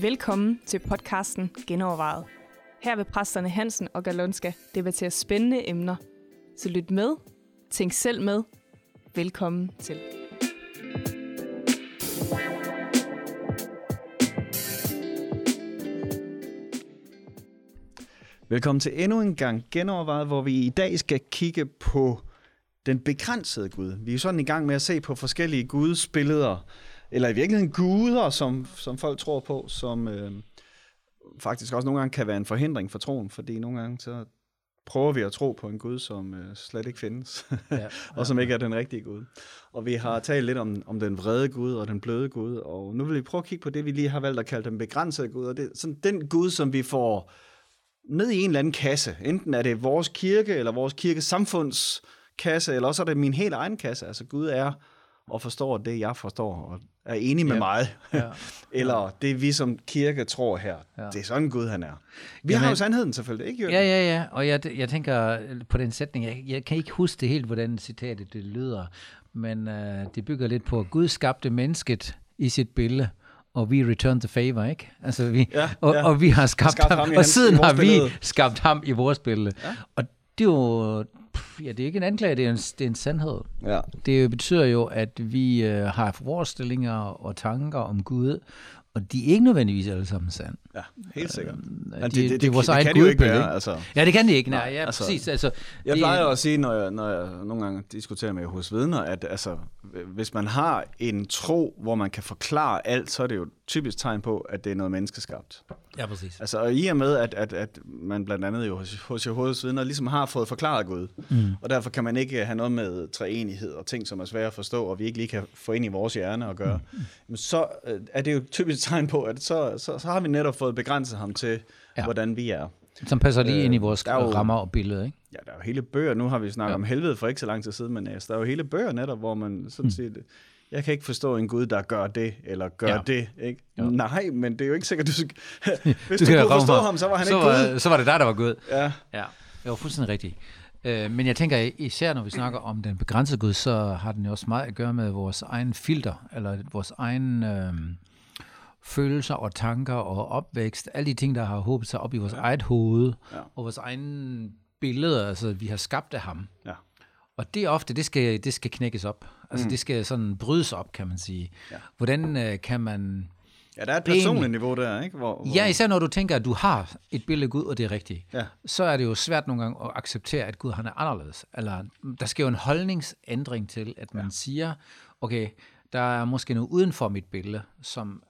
Velkommen til podcasten Genovervejet. Her vil præsterne Hansen og Galonska debattere spændende emner. Så lyt med, tænk selv med. Velkommen til. Velkommen til endnu en gang genovervejet, hvor vi i dag skal kigge på den begrænsede Gud. Vi er sådan i gang med at se på forskellige gudsbilleder, eller i virkeligheden guder, som, som folk tror på, som øh, faktisk også nogle gange kan være en forhindring for troen, fordi nogle gange så prøver vi at tro på en Gud, som øh, slet ikke findes, ja, ja, og som ikke er den rigtige Gud. Og vi har talt lidt om, om den vrede Gud og den bløde Gud, og nu vil vi prøve at kigge på det, vi lige har valgt at kalde den begrænsede Gud, og det er sådan den Gud, som vi får ned i en eller anden kasse. Enten er det vores kirke, eller vores kirkesamfunds kasse, eller også er det min helt egen kasse. Altså Gud er og forstår det, jeg forstår, og er enig med ja. mig. Ja. eller det, vi som kirke tror her. Ja. Det er sådan Gud, han er. Vi Jamen, har jo sandheden selvfølgelig, ikke Jørgen? Ja, ja, ja. Og jeg, jeg tænker på den sætning, jeg, jeg kan ikke huske det helt, hvordan citatet det lyder, men uh, det bygger lidt på, at Gud skabte mennesket i sit billede, og vi return the favor, ikke? Altså vi, ja, og, ja. og vi har skabt, skabt ham, ham og siden har vi skabt ham i vores billede. Ja. Og det er jo, ja, det er ikke en anklage, det er en, det er en sandhed. Ja. Det betyder jo, at vi øh, har forestillinger og tanker om Gud, og de er ikke nødvendigvis alle sammen sand. Ja, helt sikkert. Øh, de, det, det, det, det, vores det, det kan de jo ikke være. Altså. Ja, det kan de ikke. Nej, ja, altså, præcis. Altså, jeg plejer at sige, når jeg, når jeg nogle gange diskuterer med hos vidner, at altså, hvis man har en tro, hvor man kan forklare alt, så er det jo typisk tegn på, at det er noget menneskeskabt. Ja, præcis. Altså, og i og med, at, at, at man blandt andet jo hos, hos Jehovas vidner ligesom har fået forklaret Gud, mm. og derfor kan man ikke have noget med træenighed og ting, som er svære at forstå, og vi ikke lige kan få ind i vores hjerne og gøre, mm. så øh, er det jo typisk tegn på, at så, så, så har vi netop fået begrænset ham til, ja. hvordan vi er. Som passer lige øh, ind i vores jo, rammer og billede, ikke? Ja, der er jo hele bøger. Nu har vi snakket ja. om helvede for ikke så lang tid siden, men altså, der er jo hele bøger netop, hvor man sådan mm. set jeg kan ikke forstå en Gud, der gør det, eller gør ja. det. Ikke? Ja. Nej, men det er jo ikke sikkert, du. Hvis du, du kunne forstå ham, så var han så ikke var, Gud. Så var det dig, der var Gud. Ja. ja. Det var fuldstændig rigtigt. Øh, men jeg tænker, især når vi snakker om den begrænsede Gud, så har den jo også meget at gøre med vores egen filter, eller vores egen øh, følelser og tanker og opvækst. Alle de ting, der har håbet sig op i vores ja. eget hoved, ja. og vores egen billeder, altså vi har skabt af ham. Ja. Og det ofte, det skal, det skal knækkes op. Altså mm. det skal sådan brydes op, kan man sige. Ja. Hvordan øh, kan man... Ja, der er et personligt niveau der, ikke? Hvor, hvor... Ja, især når du tænker, at du har et billede af Gud, og det er rigtigt. Ja. Så er det jo svært nogle gange at acceptere, at Gud han er anderledes. Eller der skal jo en holdningsændring til, at man ja. siger, okay, der er måske noget uden for mit billede, som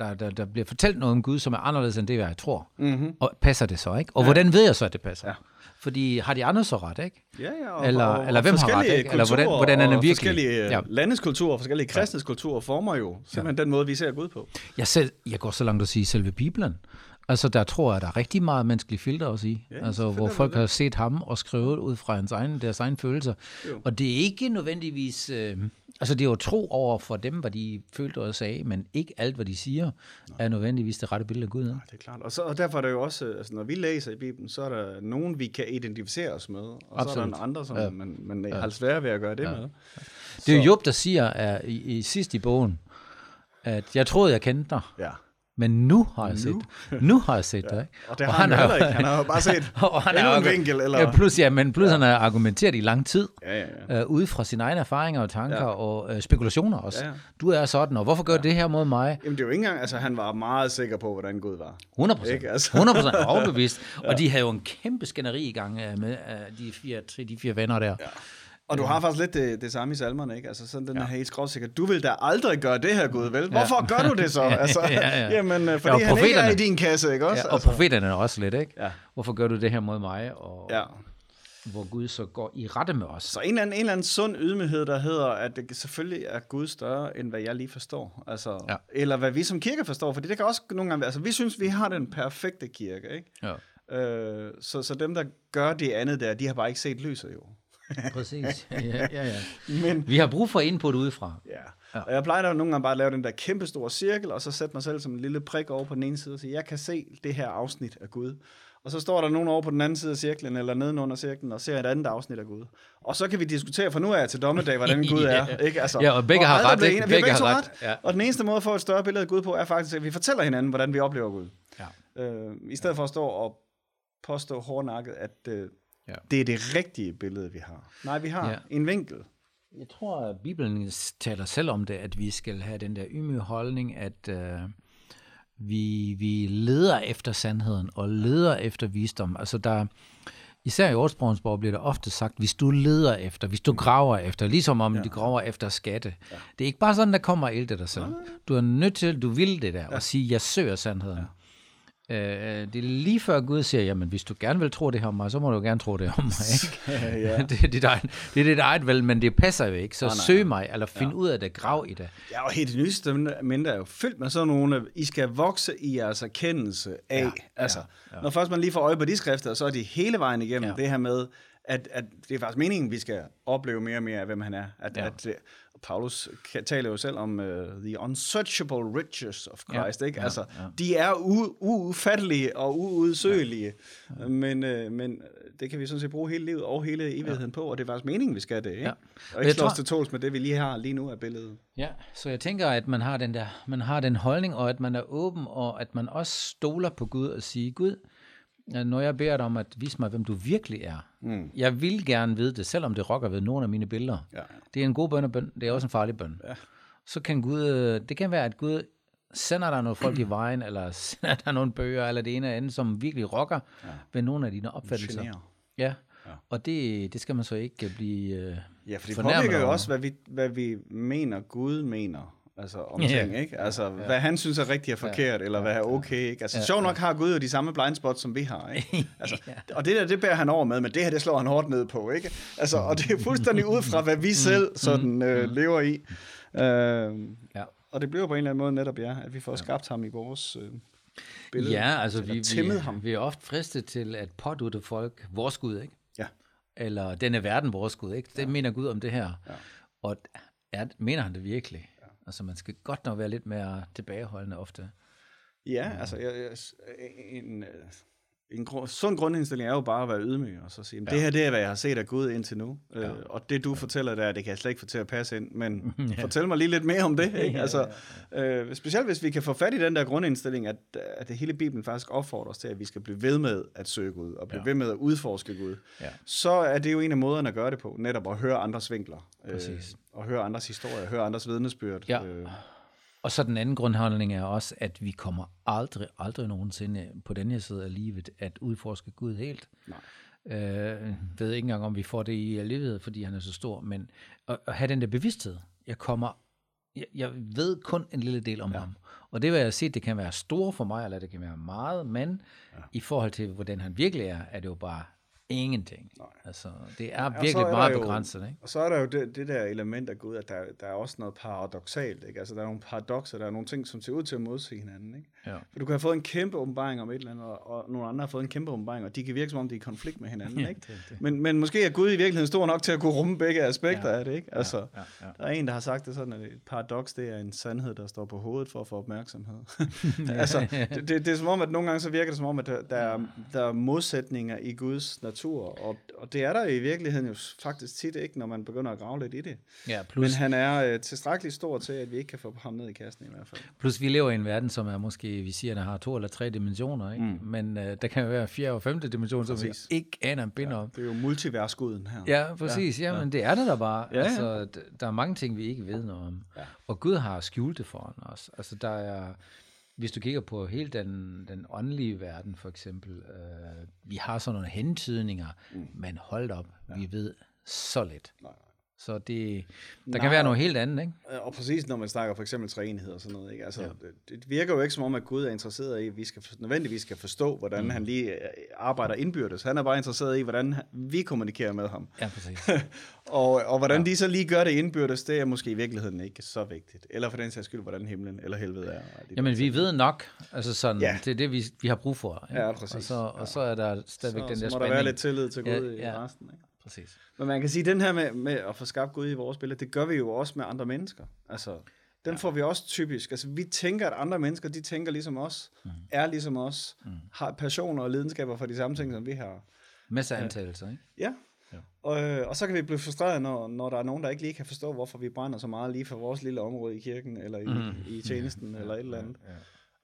der, der, der bliver fortalt noget om Gud, som er anderledes end det, jeg tror. Mm-hmm. Og passer det så, ikke? Og ja. hvordan ved jeg så, at det passer? Ja. Fordi har de andre så ret, ikke? Ja, ja. Og, eller, og, eller hvem har ret, ikke? Eller hvordan, hvordan er det virkelig? Forskellige ja. landes kulturer, forskellige kristnes kulturer former jo simpelthen ja. den måde, vi ser Gud på. Jeg, selv, jeg går så langt at sige selve Bibelen. Altså, der tror jeg, der er rigtig meget menneskelig filter også i. Ja, altså, hvor folk har set ham og skrevet ud fra hans egen, deres egen følelser. Jo. Og det er ikke nødvendigvis... Øh, altså, det er jo tro over for dem, hvad de følte og sagde, men ikke alt, hvad de siger, Nej. er nødvendigvis det rette billede af Gud. Ja, det er klart. Og, så, og derfor er det jo også, altså, når vi læser i Bibelen, så er der nogen, vi kan identificere os med, og Absolut. så er der andre, som ja. man, man ja. har svært ved at gøre det ja. med. Det er jo Job, der siger er, i, i sidst i bogen, at jeg troede, jeg kendte dig. Ja men nu har jeg set. Nu har jeg set ja. det. Ikke? Og det har og han, han heller ikke. Han har jo bare set og han endnu en vinkel. Eller? Ja, plus, ja, men plus ja. han har argumenteret i lang tid, ja, ja, ja. Øh, ud fra sine egne erfaringer og tanker ja. og øh, spekulationer også. Ja, ja. Du er sådan, og hvorfor gør ja. det her mod mig? Jamen det er jo ikke engang, altså han var meget sikker på, hvordan Gud var. 100 procent. Altså. 100 procent overbevist. ja. Og de havde jo en kæmpe skænderi i gang øh, med uh, de, fire, de fire venner der. Ja. Og du har faktisk lidt det, det samme i salmerne, ikke? Altså sådan den ja. her helt skråsikker. Du vil da aldrig gøre det her, Gud, vel? Hvorfor ja. gør du det så? Altså, ja, ja. Jamen, øh, fordi ja, han ikke er i din kasse, ikke også? Ja, og altså. profeterne er også lidt, ikke? Ja. Hvorfor gør du det her mod mig? Og, ja. Hvor Gud så går i rette med os. Så en eller anden, en eller anden sund ydmyghed, der hedder, at det selvfølgelig er Gud større, end hvad jeg lige forstår. Altså, ja. Eller hvad vi som kirke forstår, fordi det kan også nogle gange være, altså vi synes, vi har den perfekte kirke, ikke? Ja. Øh, så, så dem, der gør det andet der, de har bare ikke set lyset jo. Præcis. Ja, ja, ja. Men, Vi har brug for input udefra. Ja. ja. Og jeg plejer da nogle gange bare at lave den der kæmpe store cirkel, og så sætte mig selv som en lille prik over på den ene side og sige, jeg kan se det her afsnit af Gud. og så står der nogen over på den anden side af cirklen, eller nedenunder cirklen, og ser et andet afsnit af Gud. Og så kan vi diskutere fra nu af til dommedag, hvordan Gud er. Ikke? Altså, Ja, og begge har ret, ikke? Begge begge har to ret, ja. Og den eneste måde at få et større billede af Gud på, er faktisk, at vi fortæller hinanden, hvordan vi oplever Gud. Ja. Øh, I stedet for at stå og påstå hårdnakket, at øh, Ja. det er det rigtige billede, vi har. Nej, vi har Ja. en vinkel. Jeg tror, at Bibelen taler selv om det, at vi skal have den der ymige holdning, at øh, vi, vi leder efter sandheden og leder efter visdom. Altså der, især i ordsprogens bog bliver der ofte sagt, hvis du leder efter, hvis du graver efter, ligesom om ja. de graver efter skatte. Ja. Det er ikke bare sådan, der kommer ild til dig selv. Du er nødt til, du vil det der, ja. og sige, jeg søger sandheden. Ja. Øh, det er lige før Gud siger, jamen hvis du gerne vil tro det her om mig, så må du gerne tro det om mig. Ikke? Ja. det, er dit eget, det er dit eget valg, men det passer jo ikke. Så Nej, nej, søg mig, eller find ud af det, grav i det. Ja, og helt det nye testamente er jo fyldt med sådan nogle, I skal vokse i jeres erkendelse af. Ja, altså, ja, ja. når først man lige får øje på de skrifter, så er de hele vejen igennem Ja. ja. det her med, at, at det er faktisk meningen, vi skal opleve mere og mere af, hvem han er. At, Ja. ja. at, øh, Paulus taler jo selv om uh, the unsearchable riches of Christ. Ja, Ikke? ja, Altså, ja. De er u- ufattelige og uudsøgelige, ja. Men, uh, men det kan vi sådan set bruge hele livet og hele evigheden ja. på, og det er faktisk meningen, vi skal det. Ikke? Ja. Og Jeg ikke slå os til tåls med det, vi lige har lige nu af billedet. Ja, så jeg tænker, at man har den der, man har den holdning, og at man er åben, og at man også stoler på Gud og siger, Gud, når jeg beder dig om at vise mig, hvem du virkelig er. Mm. Jeg vil gerne vide det, selvom det rokker ved nogle af mine billeder. Ja. Det er en god bøn og bøn, det er også en farlig bøn. Ja. Så kan Gud, øh, det kan være, at Gud sender dig nogle folk i vejen, eller sender dig nogle bøger, eller det ene eller andet, som virkelig rokker ja. ved nogle af dine opfattelser. Ja. ja, og det, det skal man så ikke blive øh, Ja, for det påvirker jo også, hvad vi, hvad vi mener, Gud mener. Altså om Ja. ting, ikke? Altså, ja. hvad han synes er rigtigt og forkert, ja. eller hvad er okay, ikke? Altså, Ja, ja. sjovt nok har Gud jo de samme blind spots, som vi har, ikke? Altså, Ja. Og det der, det bærer han over med, men det her, det slår han hårdt ned på, ikke? Altså, og det er fuldstændig ud fra, hvad vi selv sådan øh, lever i. Øh, Ja. og det bliver på en eller anden måde netop, ja, at vi får skabt ham i vores øh, billede. Ja, altså vi, vi, ham. vi er ofte fristet til at pådutte folk vores Gud, ikke? Ja. Eller denne verden vores Gud, ikke? Det mener Gud om det her. Ja. Og er, mener han det virkelig? Altså man skal godt nok være lidt mere tilbageholdende ofte. Ja, altså jeg, jeg, en, øh, en gru- sund grundindstilling er jo bare at være ydmyg, og så sige, ja. det her det er, hvad jeg har set af Gud indtil nu, ja. øh, og det du fortæller der, det kan jeg slet ikke få til at passe ind, men ja. fortæl mig lige lidt mere om det. Ikke? Altså, øh, specielt hvis vi kan få fat i den der grundindstilling, at, at det hele Bibelen faktisk opfordrer os til, at vi skal blive ved med at søge Gud, og blive Ja. ved med at udforske Gud, Ja. så er det jo en af måderne at gøre det på, netop at høre andres vinkler, øh, Præcis. og høre andres historier, høre andres vidnesbyrd. Ja. Øh, Og så den anden grundholdning er også, at vi kommer aldrig, aldrig nogensinde på den her side af livet at udforske Gud helt. Nej. Øh, ved ikke engang, om vi får det i livet, fordi han er så stor, men at, at have den der bevidsthed. Jeg kommer, jeg, jeg ved kun en lille del om ja. ham. Og det vil jeg sige, det kan være stort for mig, eller det kan være meget, men ja. i forhold til, hvordan han virkelig er, er det jo bare ingenting. Nej. Altså, det er og virkelig er meget jo- begrænset, ikke? Og så er der jo det, det der element af Gud, at der, der er også noget paradoxalt. Ikke? Altså, der er nogle paradoxer, der er nogle ting, som ser ud til at modsige hinanden. Ikke? Ja. For du kan have fået en kæmpe åbenbaring om et eller andet, og, og nogle andre har fået en kæmpe åbenbaring, og de kan virke som om, de er i konflikt med hinanden. Ja, ikke? det det. Men, men måske er Gud i virkeligheden stor nok til at kunne rumme begge aspekter Ja. af det. Ikke? Altså, ja, ja. Der er en, der har sagt det sådan, at et paradoks, det er en sandhed, der står på hovedet for at få opmærksomhed. altså, det, det, det er som om, at nogle gange så virker det som om, at der, der, er, der er modsætninger i Guds natur, og, og det er der i virkeligheden jo faktisk tit ikke, når man begynder at grave lidt i det. Ja, plus, Men han er øh, tilstrækkeligt stor til, at vi ikke kan få ham ned i kassen i hvert fald. plus vi lever i en verden, som er måske, vi siger, der har to eller tre dimensioner, ikke? Mm. men øh, der kan jo være fjerde og femte dimension, som vi ikke aner en bind om. Det er jo multiversguden her. Ja, præcis. Ja, ja. men det er det der bare. Ja, ja. Altså, der er mange ting, vi ikke ved noget om. Ja. Og Gud har skjult det foran os. Altså, der er, hvis du kigger på hele den, den åndelige verden, for eksempel, øh, vi har sådan nogle hentydninger, mm. men hold op, ja. vi ved så lidt. Nej. Så det, der Nej. kan være noget helt andet, ikke? Og præcis når man snakker for eksempel træenighed og sådan noget. Ikke? Altså, ja. det, det virker jo ikke som om, at Gud er interesseret i, at vi skal nødvendigvis skal forstå, hvordan mm. han lige øh, arbejder indbyrdes. Han er bare interesseret i, hvordan vi kommunikerer med ham. Ja, præcis. Og, og hvordan ja. de så lige gør det indbyrdes, det er måske i virkeligheden ikke så vigtigt. Eller for den sags skyld, hvordan himlen eller helvede er. og de Jamen, vi ved nok. Altså sådan, Ja. det er det, vi, vi har brug for. Ikke? Ja, præcis. Og så, og så er der stadigvæk så, den så der må spænding. der være lidt tillid til Ja, Gud i ja. resten. Ikke? Præcis. Men man kan sige, at den her med, med at få skabt Gud i vores billede, det gør vi jo også med andre mennesker. Altså, den ja. får vi også typisk. Altså, vi tænker, at andre mennesker, de tænker ligesom os, mm. er ligesom os, mm. har passioner og lidenskaber for de samme ting, som vi har. Masser af antagelser, ikke? Ja. ja. Og, øh, og så kan vi blive frustreret, når, når der er nogen, der ikke lige kan forstå, hvorfor vi brænder så meget lige for vores lille område i kirken, eller i, mm. i tjenesten, ja, eller et eller andet.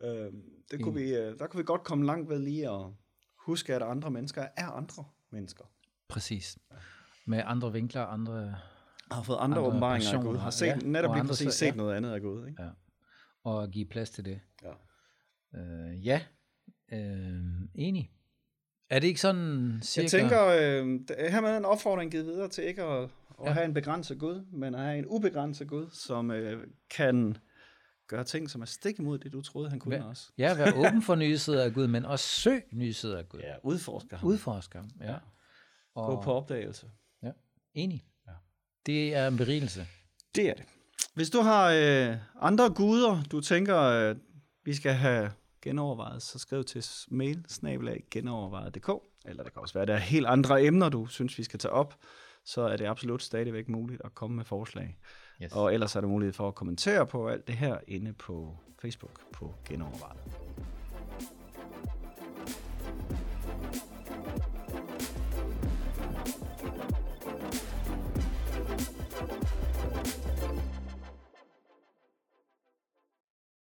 Ja, ja. Øh, det kunne vi, øh, der kunne vi godt komme langt ved lige at huske, at andre mennesker er andre mennesker. Præcis. Med andre vinkler, andre har fået andre, andre åbenbaringer af Gud, har set, ja, netop lige præcis set ja. noget andet af Gud. Ikke? Ja. Og give plads til det. Ja. Øh, ja, øh, enig. Er det ikke sådan cirka... Jeg tænker, øh, her med en opfordring givet videre til ikke at, at ja. have en begrænset Gud, men at have en ubegrænset Gud, som øh, kan gøre ting, som er stik imod det, du troede, han kunne Vær, også. Ja, være åben for nye sider af Gud, men også søg nye sider af Gud. Ja, udforsker ham. Udforsker ham, ja. ja. Og, Gå på opdagelse. Ja, enig. Det er en berigelse. Det er det. Hvis du har øh, andre guder, du tænker, øh, vi skal have genovervejet, så skriv til mail genovervejet.dk, eller det kan også være, at der er helt andre emner, du synes, vi skal tage op, så er det absolut stadigvæk muligt at komme med forslag. Yes. Og ellers er der mulighed for at kommentere på alt det her inde på Facebook på Genovervejet.